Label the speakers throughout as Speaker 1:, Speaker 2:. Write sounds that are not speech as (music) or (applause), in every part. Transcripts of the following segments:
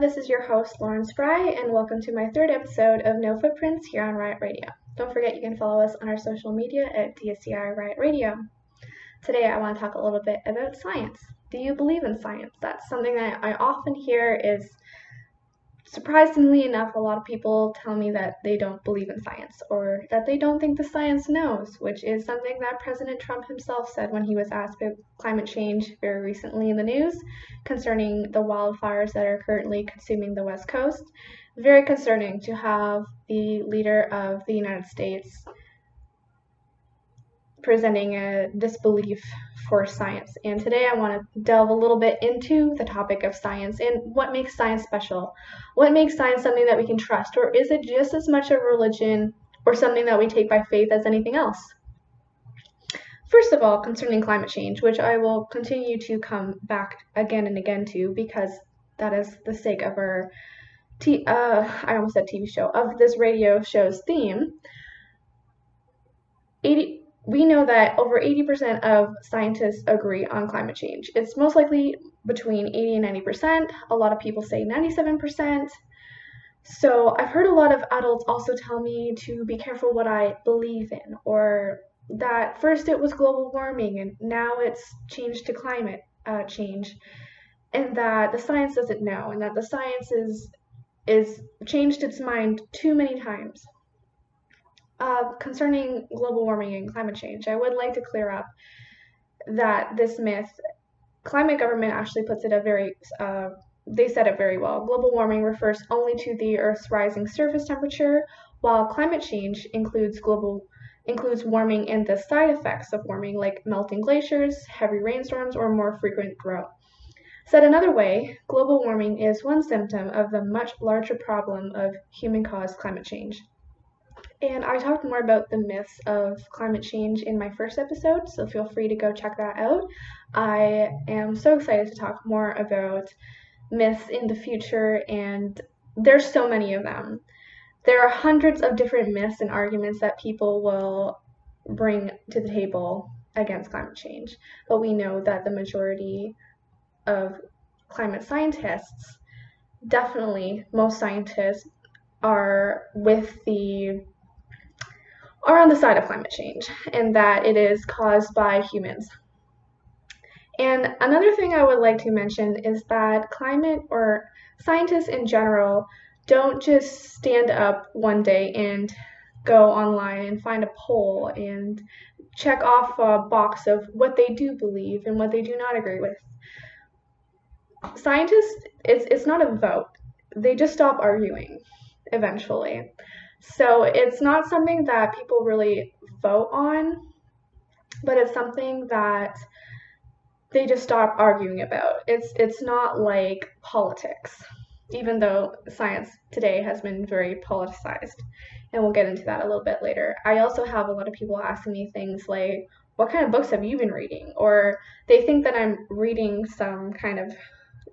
Speaker 1: This is your host, Lauren Spry, and welcome to my third episode of No Footprints here on Riot Radio. Don't forget you can follow us on our social media at DSCI Riot Radio. Today I want to talk a little bit about science. Do you believe in science? That's something that I often hear is surprisingly enough, a lot of people tell me that they don't believe in science or that they don't think the science knows, which is something that President Trump himself said when he was asked about climate change very recently in the news concerning the wildfires that are currently consuming the West Coast. Very concerning to have the leader of the United States presenting a disbelief for science. And today I want to delve a little bit into the topic of science and what makes science special. What makes science something that we can trust? Or is it just as much a religion or something that we take by faith as anything else? First of all, concerning climate change, which I will continue to come back again and again to because that is the sake of our t- uh, I almost said TV show, of this radio show's theme. 80, we know that over 80% of scientists agree on climate change. It's most likely between 80 and 90%. A lot of people say 97%. So I've heard a lot of adults also tell me to be careful what I believe in, or that first it was global warming and now it's changed to climate uh, change, and that the science doesn't know, and that the science is, is changed its mind too many times. Uh, concerning global warming and climate change, I would like to clear up that this myth, climate government actually puts it a very, uh, they said it very well. Global warming refers only to the Earth's rising surface temperature, while climate change includes global includes warming and the side effects of warming, like melting glaciers, heavy rainstorms, or more frequent drought. Said another way, global warming is one symptom of the much larger problem of human caused climate change. And I talked more about the myths of climate change in my first episode, so feel free to go check that out. I am so excited to talk more about myths in the future, and there's so many of them. There are hundreds of different myths and arguments that people will bring to the table against climate change, but we know that the majority of climate scientists, definitely most scientists, are with the are on the side of climate change and that it is caused by humans. And another thing I would like to mention is that climate or scientists in general don't just stand up one day and go online and find a poll and check off a box of what they do believe and what they do not agree with. Scientists, it's, it's not a vote. They just stop arguing eventually. So it's not something that people really vote on, but it's something that they just stop arguing about. It's it's not like politics, even though science today has been very politicized. And we'll get into that a little bit later. I also have a lot of people asking me things like, what kind of books have you been reading? Or they think that I'm reading some kind of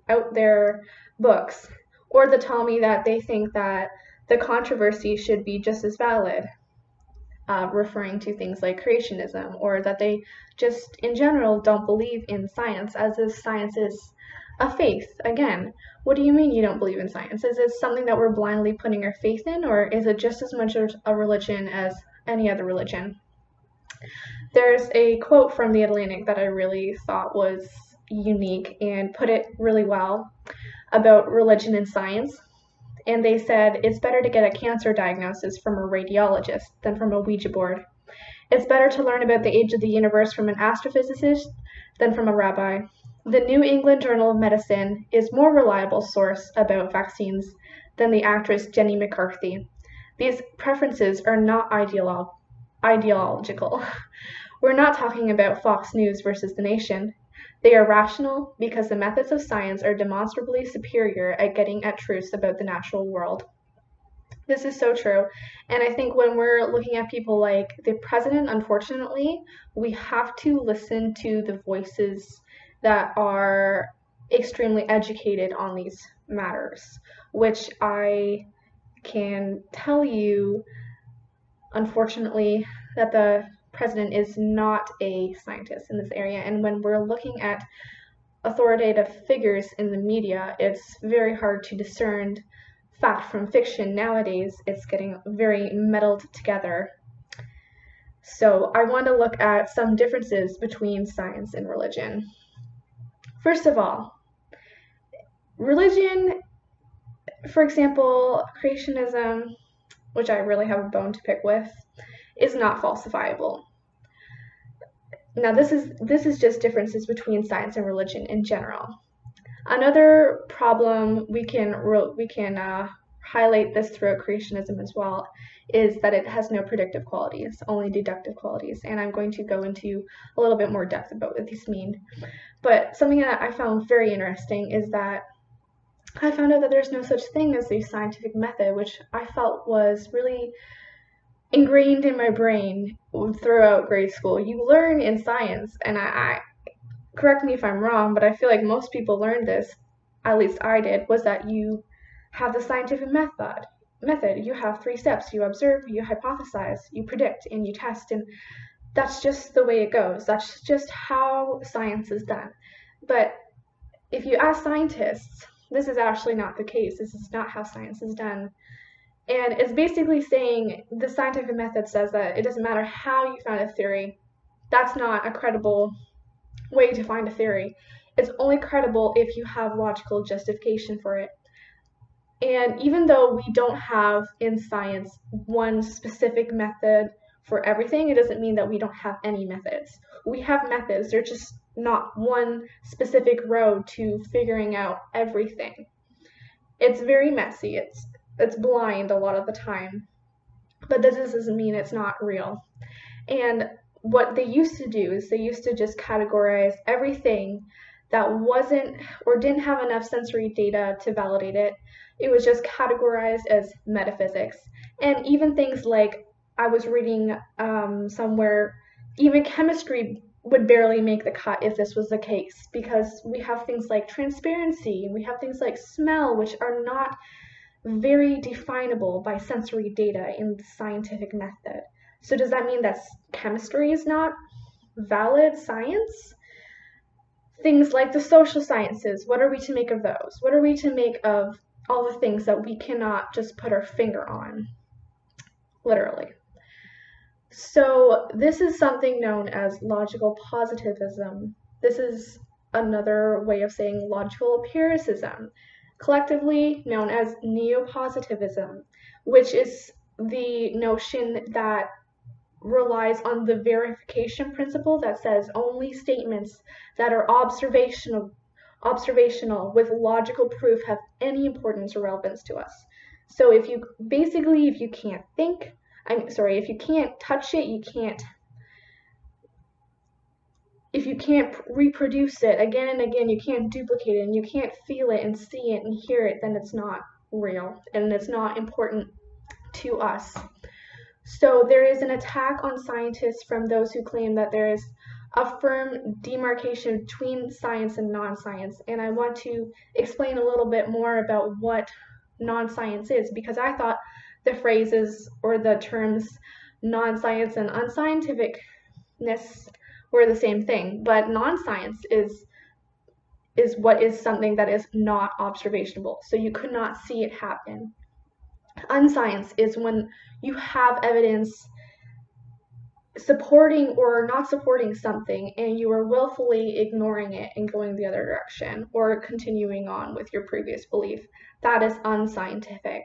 Speaker 1: out there books. Or they tell me that they think that the controversy should be just as valid, uh, referring to things like creationism, or that they just in general don't believe in science, as if science is a faith. Again, what do you mean you don't believe in science? Is it something that we're blindly putting our faith in, or is it just as much a religion as any other religion? There's a quote from The Atlantic that I really thought was unique and put it really well about religion and science and they said it's better to get a cancer diagnosis from a radiologist than from a Ouija board. It's better to learn about the age of the universe from an astrophysicist than from a rabbi. The New England Journal of Medicine is more reliable source about vaccines than the actress Jenny McCarthy. These preferences are not ideolo- ideological. (laughs) We're not talking about Fox News versus The Nation. They are rational because the methods of science are demonstrably superior at getting at truths about the natural world. This is so true. And I think when we're looking at people like the president, unfortunately, we have to listen to the voices that are extremely educated on these matters, which I can tell you, unfortunately, that the president is not a scientist in this area. And when we're looking at authoritative figures in the media, it's very hard to discern fact from fiction nowadays. It's getting very muddled together. So, I want to look at some differences between science and religion. First of all, religion, for example, creationism, which I really have a bone to pick with, is not falsifiable. Now this is this is just differences between science and religion in general. Another problem we can we can uh, highlight this throughout creationism as well is that it has no predictive qualities, only deductive qualities, and I'm going to go into a little bit more depth about what these mean. But something that I found very interesting is that I found out that there's no such thing as the scientific method, which I felt was really ingrained in my brain throughout grade school. You learn in science, and I, I correct me if I'm wrong, but I feel like most people learned this, at least I did, was that you have the scientific method. Method. You have three steps. You observe, you hypothesize, you predict, and you test. And that's just the way it goes. That's just how science is done. But if you ask scientists, this is actually not the case. This is not how science is done. And it's basically saying the scientific method says that it doesn't matter how you found a theory, that's not a credible way to find a theory. It's only credible if you have logical justification for it. And even though we don't have in science one specific method for everything, it doesn't mean that we don't have any methods. We have methods, they're just not one specific road to figuring out everything. It's very messy. It's it's blind a lot of the time. But this doesn't mean it's not real. And what they used to do is they used to just categorize everything that wasn't or didn't have enough sensory data to validate it. It was just categorized as metaphysics. And even things like I was reading um, somewhere, even chemistry would barely make the cut if this was the case because we have things like transparency we have things like smell, which are not very definable by sensory data in the scientific method. So does that mean that chemistry is not valid science? Things like the social sciences, what are we to make of those? What are we to make of all the things that we cannot just put our finger on? Literally. So this is something known as logical positivism. This is another way of saying logical empiricism collectively known as neopositivism, which is the notion that relies on the verification principle that says only statements that are observational observational with logical proof have any importance or relevance to us. So if you basically if you can't think, I'm sorry, if you can't touch it, you can't if you can't reproduce it again and again, you can't duplicate it and you can't feel it and see it and hear it, then it's not real and it's not important to us. So there is an attack on scientists from those who claim that there is a firm demarcation between science and non science. And I want to explain a little bit more about what non science is because I thought the phrases or the terms non science and unscientificness were the same thing, but non-science is is what is something that is not observationable. So you could not see it happen. Unscience is when you have evidence supporting or not supporting something and you are willfully ignoring it and going the other direction or continuing on with your previous belief. That is unscientific.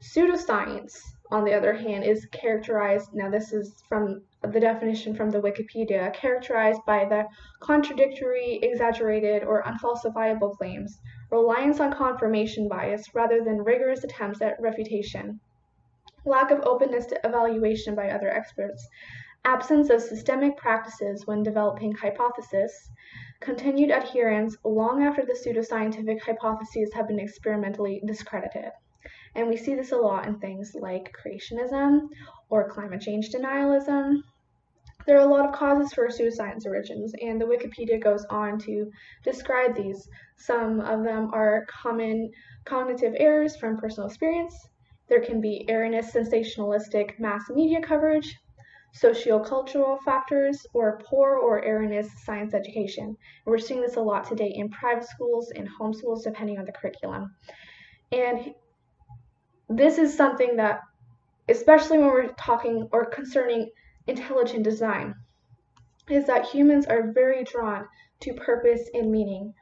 Speaker 1: Pseudoscience, on the other hand, is characterized, now this is from the definition from the Wikipedia, characterized by the contradictory, exaggerated, or unfalsifiable claims, reliance on confirmation bias rather than rigorous attempts at refutation, lack of openness to evaluation by other experts, absence of systemic practices when developing hypotheses, continued adherence long after the pseudoscientific hypotheses have been experimentally discredited. And we see this a lot in things like creationism or climate change denialism. There are a lot of causes for pseudoscience origins, and the Wikipedia goes on to describe these. Some of them are common cognitive errors from personal experience. There can be erroneous sensationalistic mass media coverage, sociocultural factors, or poor or erroneous science education. And we're seeing this a lot today in private schools and homeschools, depending on the curriculum. And this is something that, especially when we're talking or concerning intelligent design, is that humans are very drawn to purpose and meaning.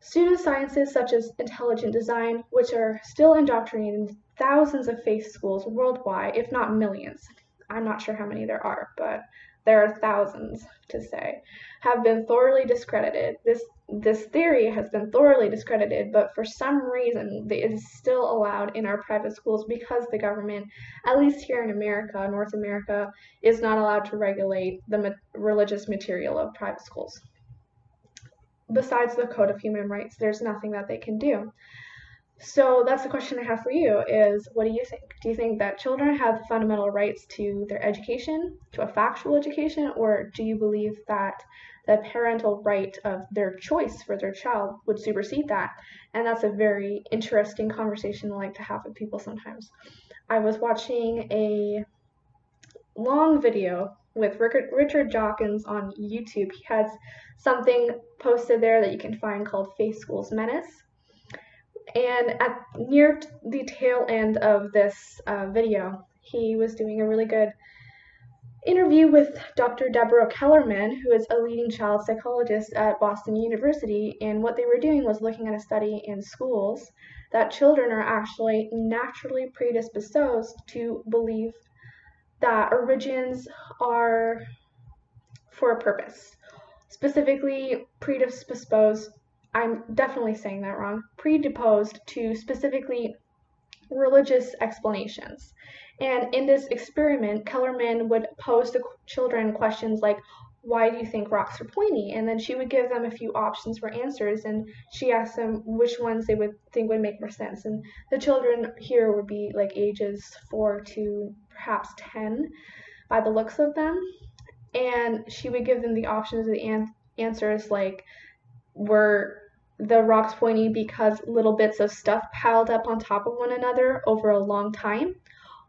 Speaker 1: Pseudosciences such as intelligent design, which are still indoctrinated in thousands of faith schools worldwide, if not millions, I'm not sure how many there are, but there are thousands to say, have been thoroughly discredited. This this theory has been thoroughly discredited, but for some reason it is still allowed in our private schools because the government, at least here in America, North America, is not allowed to regulate the ma- religious material of private schools. Besides the Code of Human Rights, there's nothing that they can do. So that's the question I have for you is what do you think? Do you think that children have fundamental rights to their education, to a factual education, or do you believe that the parental right of their choice for their child would supersede that? And that's a very interesting conversation I like to have with people sometimes. I was watching a long video with Richard Richard Dawkins on YouTube. He has something posted there that you can find called Faith School's Menace and at near the tail end of this uh, video, he was doing a really good interview with Dr. Deborah Kelemen, who is a leading child psychologist at Boston University. And what they were doing was looking at a study in schools that children are actually naturally predisposed to believe that origins are for a purpose. Specifically, predisposed I'm definitely saying that wrong, predisposed to specifically religious explanations. And in this experiment, Kelemen would pose to children questions like, why do you think rocks are pointy? And then she would give them a few options for answers, and she asked them which ones they would think would make more sense. And the children here would be like ages four to perhaps 10 by the looks of them. And she would give them the options of the an- answers like, were the rocks pointy because little bits of stuff piled up on top of one another over a long time?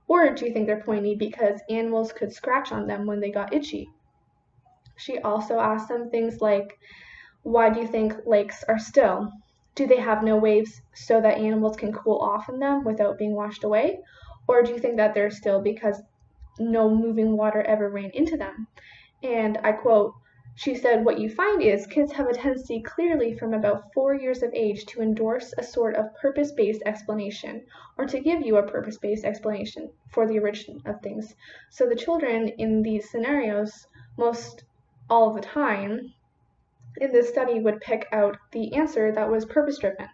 Speaker 1: Or do you think they're pointy because animals could scratch on them when they got itchy? She also asked them things like, Why do you think lakes are still? Do they have no waves so that animals can cool off in them without being washed away? Or do you think that they're still because no moving water ever ran into them? And I quote, she said, What you find is kids have a tendency clearly from about four years of age to endorse a sort of purpose based explanation, or to give you a purpose based explanation for the origin of things. So the children in these scenarios, most all the time, in this study would pick out the answer that was purpose driven.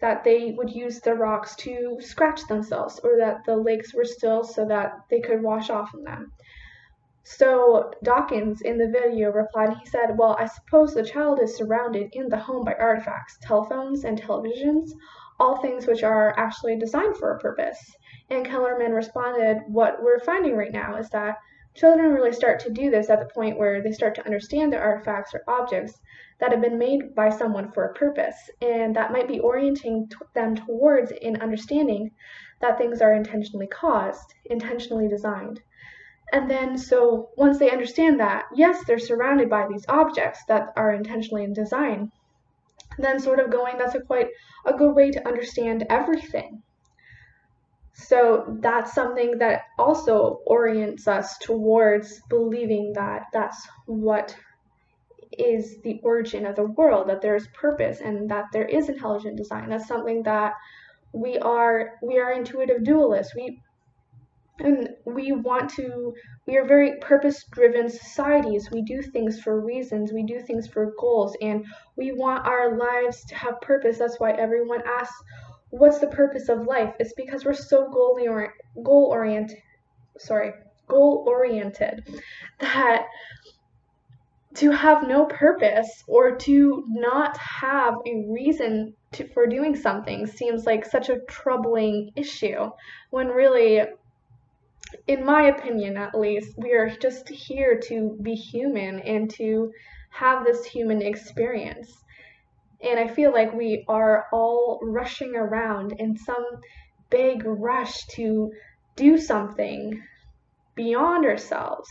Speaker 1: That they would use the rocks to scratch themselves, or that the lakes were still so that they could wash off in them. So Dawkins in the video replied, he said, Well, I suppose the child is surrounded in the home by artifacts, telephones and televisions, all things which are actually designed for a purpose. And Kelemen responded, What we're finding right now is that children really start to do this at the point where they start to understand the artifacts or objects that have been made by someone for a purpose, and that might be orienting them towards an understanding that things are intentionally caused, intentionally designed. And then, so once they understand that, yes, they're surrounded by these objects that are intentionally in design, then sort of going, that's a quite a good way to understand everything. So that's something that also orients us towards believing that that's what is the origin of the world, that there's purpose and that there is intelligent design. That's something that we are we are intuitive dualists. We and we want to we are very purpose driven societies. We do things for reasons. We do things for goals. And we want our lives to have purpose. That's why everyone asks what's the purpose of life? It's because we're so goal goal oriented sorry goal oriented that to have no purpose or to not have a reason to, for doing something seems like such a troubling issue when really in my opinion at least, we are just here to be human and to have this human experience. And I feel like we are all rushing around in some big rush to do something beyond ourselves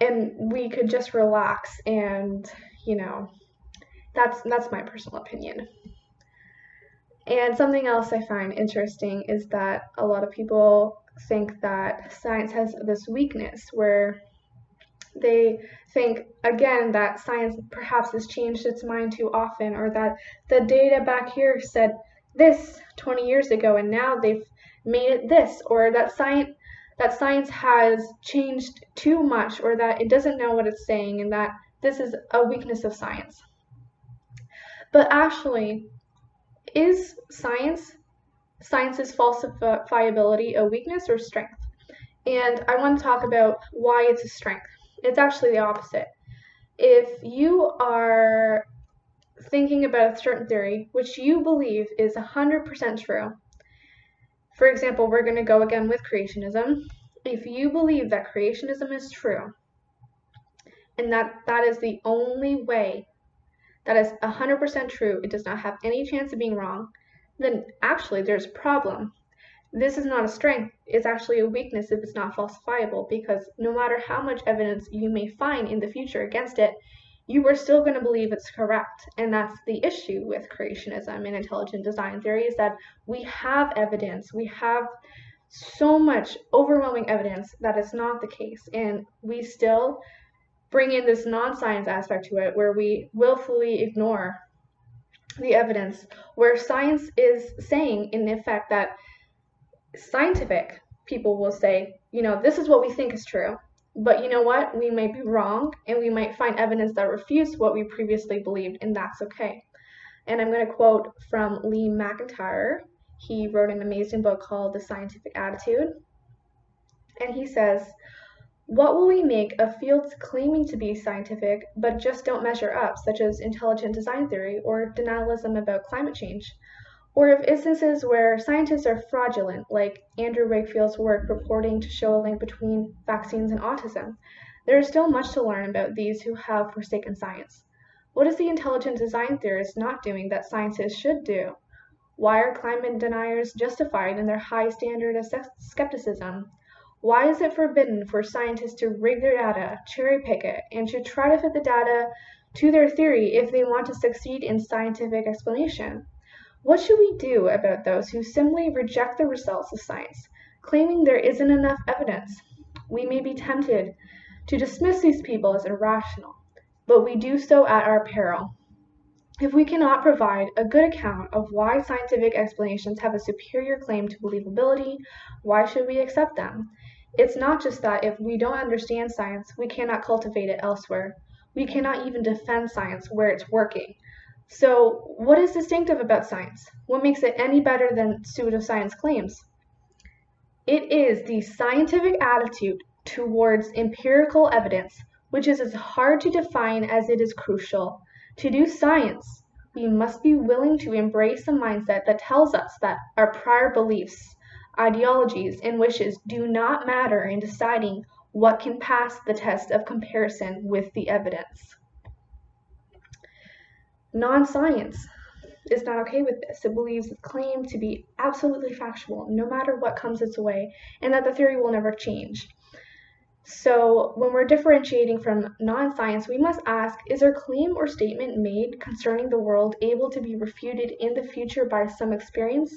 Speaker 1: and we could just relax and you know that's that's my personal opinion and something else i find interesting is that a lot of people think that science has this weakness where they think again that science perhaps has changed its mind too often or that the data back here said this 20 years ago and now they've made it this or that science that science has changed too much or that it doesn't know what it's saying and that this is a weakness of science. But actually, is science, science's falsifiability a weakness or strength? And I want to talk about why it's a strength. It's actually the opposite. If you are thinking about a certain theory, which you believe is 100% true, for example, we're going to go again with creationism. If you believe that creationism is true, and that that is the only way that is 100% true, it does not have any chance of being wrong, then actually there's a problem. This is not a strength, it's actually a weakness if it's not falsifiable because no matter how much evidence you may find in the future against it, you are still going to believe it's correct. And that's the issue with creationism and intelligent design theory is that we have evidence, we have so much overwhelming evidence that it's not the case. And we still bring in this non science aspect to it where we willfully ignore the evidence, where science is saying, in effect, that scientific people will say, you know, this is what we think is true. But you know what? We might be wrong and we might find evidence that refutes what we previously believed, and that's okay. And I'm going to quote from Lee McIntyre. He wrote an amazing book called The Scientific Attitude. And he says, What will we make of fields claiming to be scientific but just don't measure up, such as intelligent design theory or denialism about climate change? or of instances where scientists are fraudulent, like Andrew Wakefield's work purporting to show a link between vaccines and autism. There is still much to learn about these who have forsaken science. What is the intelligent design theorist not doing that scientists should do? Why are climate deniers justified in their high standard of skepticism? Why is it forbidden for scientists to rig their data, cherry pick it, and to try to fit the data to their theory if they want to succeed in scientific explanation? What should we do about those who simply reject the results of science, claiming there isn't enough evidence? We may be tempted to dismiss these people as irrational, but we do so at our peril. If we cannot provide a good account of why scientific explanations have a superior claim to believability, why should we accept them? It's not just that if we don't understand science, we cannot cultivate it elsewhere. We cannot even defend science where it's working. So, what is distinctive about science? What makes it any better than pseudoscience claims? It is the scientific attitude towards empirical evidence, which is as hard to define as it is crucial. To do science, we must be willing to embrace a mindset that tells us that our prior beliefs, ideologies, and wishes do not matter in deciding what can pass the test of comparison with the evidence non science is not okay with this. It believes the claim to be absolutely factual, no matter what comes its way, and that the theory will never change. So, when we're differentiating from non science, we must ask is our claim or statement made concerning the world able to be refuted in the future by some experience,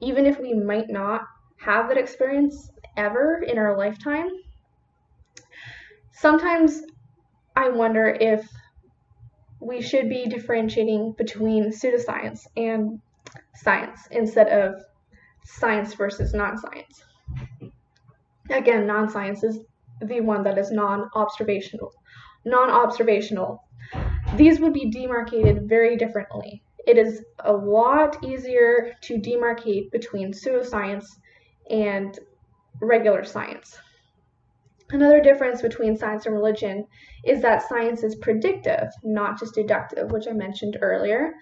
Speaker 1: even if we might not have that experience ever in our lifetime? Sometimes I wonder if we should be differentiating between pseudoscience and science instead of science versus non science. Again, non science is the one that is non observational. Non observational. These would be demarcated very differently. It is a lot easier to demarcate between pseudoscience and regular science. Another difference between science and religion is that science is predictive, not just deductive, which I mentioned earlier.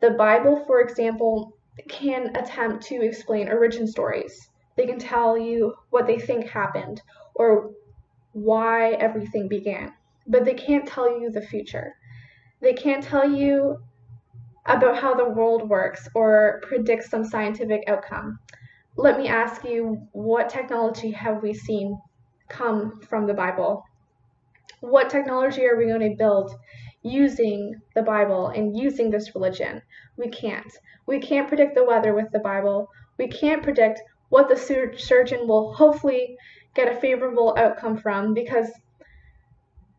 Speaker 1: The Bible, for example, can attempt to explain origin stories. They can tell you what they think happened or why everything began, but they can't tell you the future. They can't tell you about how the world works or predict some scientific outcome. Let me ask you what technology have we seen come from the Bible? What technology are we going to build using the Bible and using this religion? We can't. We can't predict the weather with the Bible. We can't predict what the sur- surgeon will hopefully get a favorable outcome from because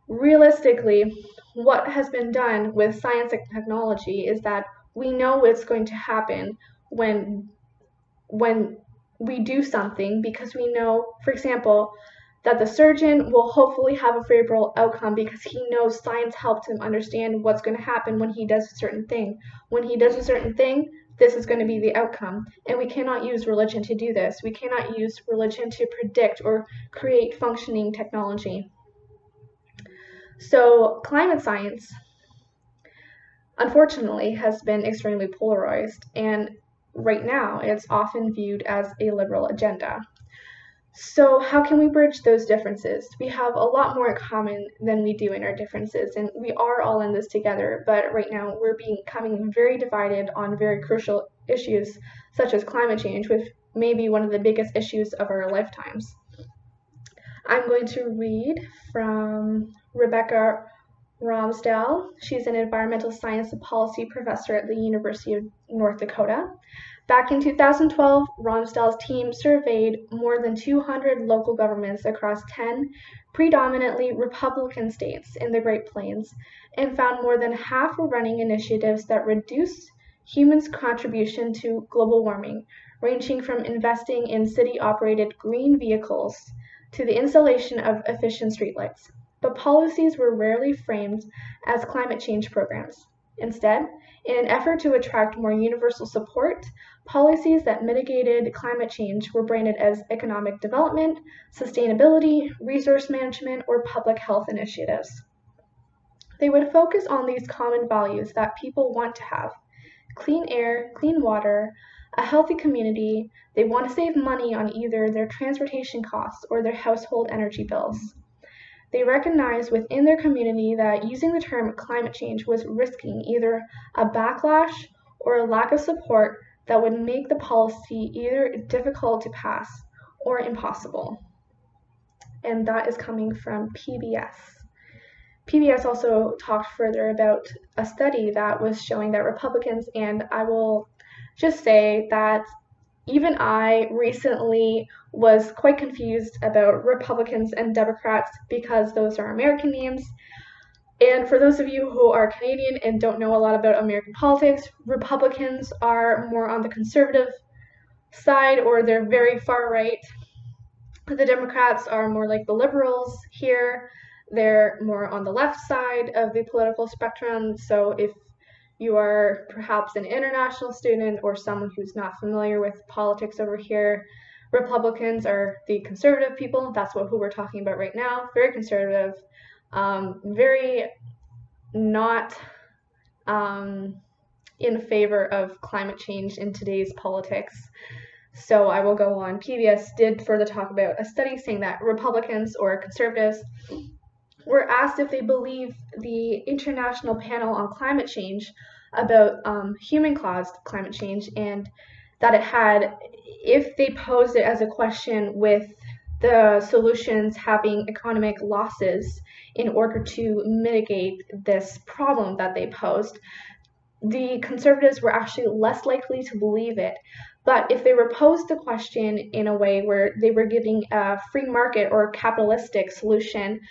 Speaker 1: realistically, what has been done with science and technology is that we know what's going to happen when when we do something because we know, for example, that the surgeon will hopefully have a favorable outcome because he knows science helped him understand what's going to happen when he does a certain thing. When he does a certain thing, this is going to be the outcome. And we cannot use religion to do this. We cannot use religion to predict or create functioning technology. So, climate science, unfortunately, has been extremely polarized, and right now it's often viewed as a liberal agenda. So, how can we bridge those differences? We have a lot more in common than we do in our differences, and we are all in this together, but right now we're becoming very divided on very crucial issues such as climate change, which may be one of the biggest issues of our lifetimes. I'm going to read from Rebecca Romsdahl. She's an environmental science and policy professor at the University of North Dakota. Back in 2012, Romsdahl's team surveyed more than 200 local governments across 10 predominantly Republican states in the Great Plains and found more than half were running initiatives that reduced humans' contribution to global warming, ranging from investing in city operated green vehicles to the installation of efficient streetlights. But policies were rarely framed as climate change programs. Instead, in an effort to attract more universal support, policies that mitigated climate change were branded as economic development, sustainability, resource management, or public health initiatives. They would focus on these common values that people want to have clean air, clean water, a healthy community, they want to save money on either their transportation costs or their household energy bills. They recognized within their community that using the term climate change was risking either a backlash or a lack of support that would make the policy either difficult to pass or impossible. And that is coming from PBS. PBS also talked further about a study that was showing that Republicans, and I will just say that even I recently was quite confused about Republicans and Democrats because those are American names. And for those of you who are Canadian and don't know a lot about American politics, Republicans are more on the conservative side or they're very far right. The Democrats are more like the liberals here. They're more on the left side of the political spectrum. So if you are perhaps an international student or someone who's not familiar with politics over here, Republicans are the conservative people. That's what who we're talking about right now. Very conservative, um, very not um, in favor of climate change in today's politics. So I will go on. PBS did further talk about a study saying that Republicans or conservatives were asked if they believe the International Panel on Climate Change about um, human caused climate change and that it had, if they posed it as a question with the solutions having economic losses in order to mitigate this problem that they posed, the conservatives were actually less likely to believe it. But if they were posed the question in a way where they were giving a free market or capitalistic solution,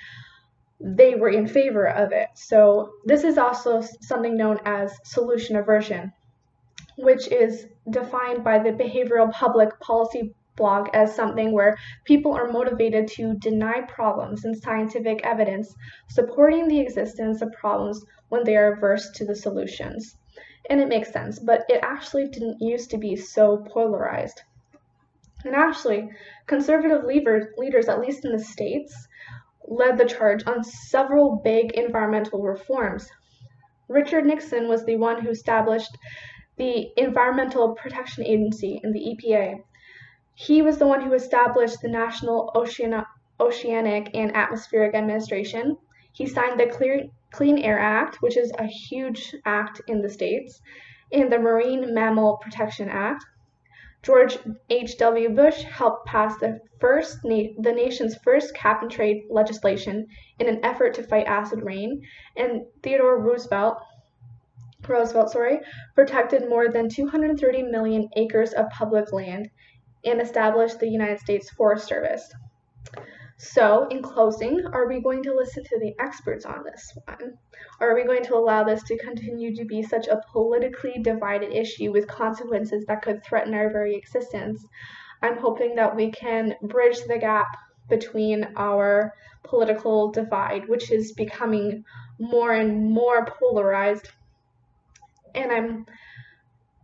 Speaker 1: they were in favor of it. So this is also something known as solution aversion, which is defined by the behavioral public policy blog as something where people are motivated to deny problems and scientific evidence supporting the existence of problems when they are averse to the solutions. And it makes sense, but it actually didn't used to be so polarized. And actually, conservative leaders, at least in the States, led the charge on several big environmental reforms. Richard Nixon was the one who established the Environmental Protection Agency in the EPA. He was the one who established the National Ocean- Oceanic and Atmospheric Administration. He signed the Clear- Clean Air Act, which is a huge act in the States, and the Marine Mammal Protection Act. George H.W. Bush helped pass the first na- the nation's first cap and trade legislation in an effort to fight acid rain, and Theodore Roosevelt Roosevelt, sorry, protected more than 230 million acres of public land and established the United States Forest Service. So, in closing, are we going to listen to the experts on this one? Are we going to allow this to continue to be such a politically divided issue with consequences that could threaten our very existence? I'm hoping that we can bridge the gap between our political divide, which is becoming more and more polarized. And I'm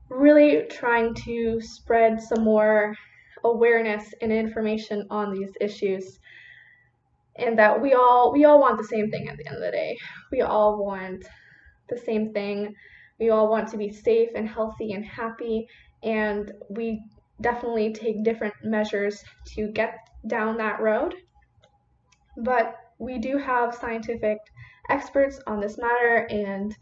Speaker 1: really trying to spread some more awareness and information on these issues and that we all we all want the same thing at the end of the day. We all want the same thing. We all want to be safe and healthy and happy and we definitely take different measures to get down that road. But we do have scientific experts on this matter and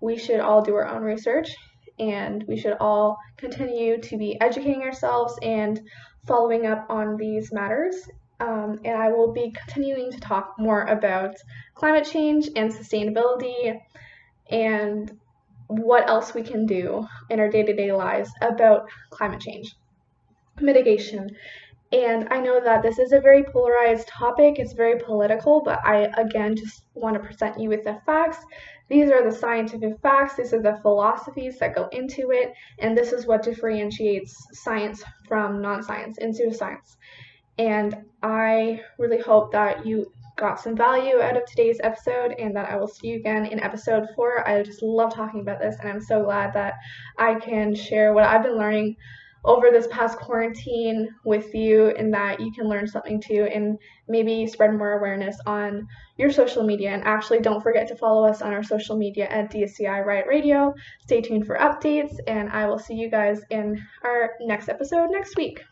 Speaker 1: we should all do our own research and we should all continue to be educating ourselves and following up on these matters um, and I will be continuing to talk more about climate change and sustainability and what else we can do in our day to day lives about climate change mitigation. And I know that this is a very polarized topic, it's very political, but I again just want to present you with the facts. These are the scientific facts, these are the philosophies that go into it, and this is what differentiates science from non science and pseudoscience. And I really hope that you got some value out of today's episode and that I will see you again in episode four. I just love talking about this, and I'm so glad that I can share what I've been learning over this past quarantine with you and that you can learn something too and maybe spread more awareness on your social media and actually don't forget to follow us on our social media at DSCI Riot Radio. Stay tuned for updates and I will see you guys in our next episode next week.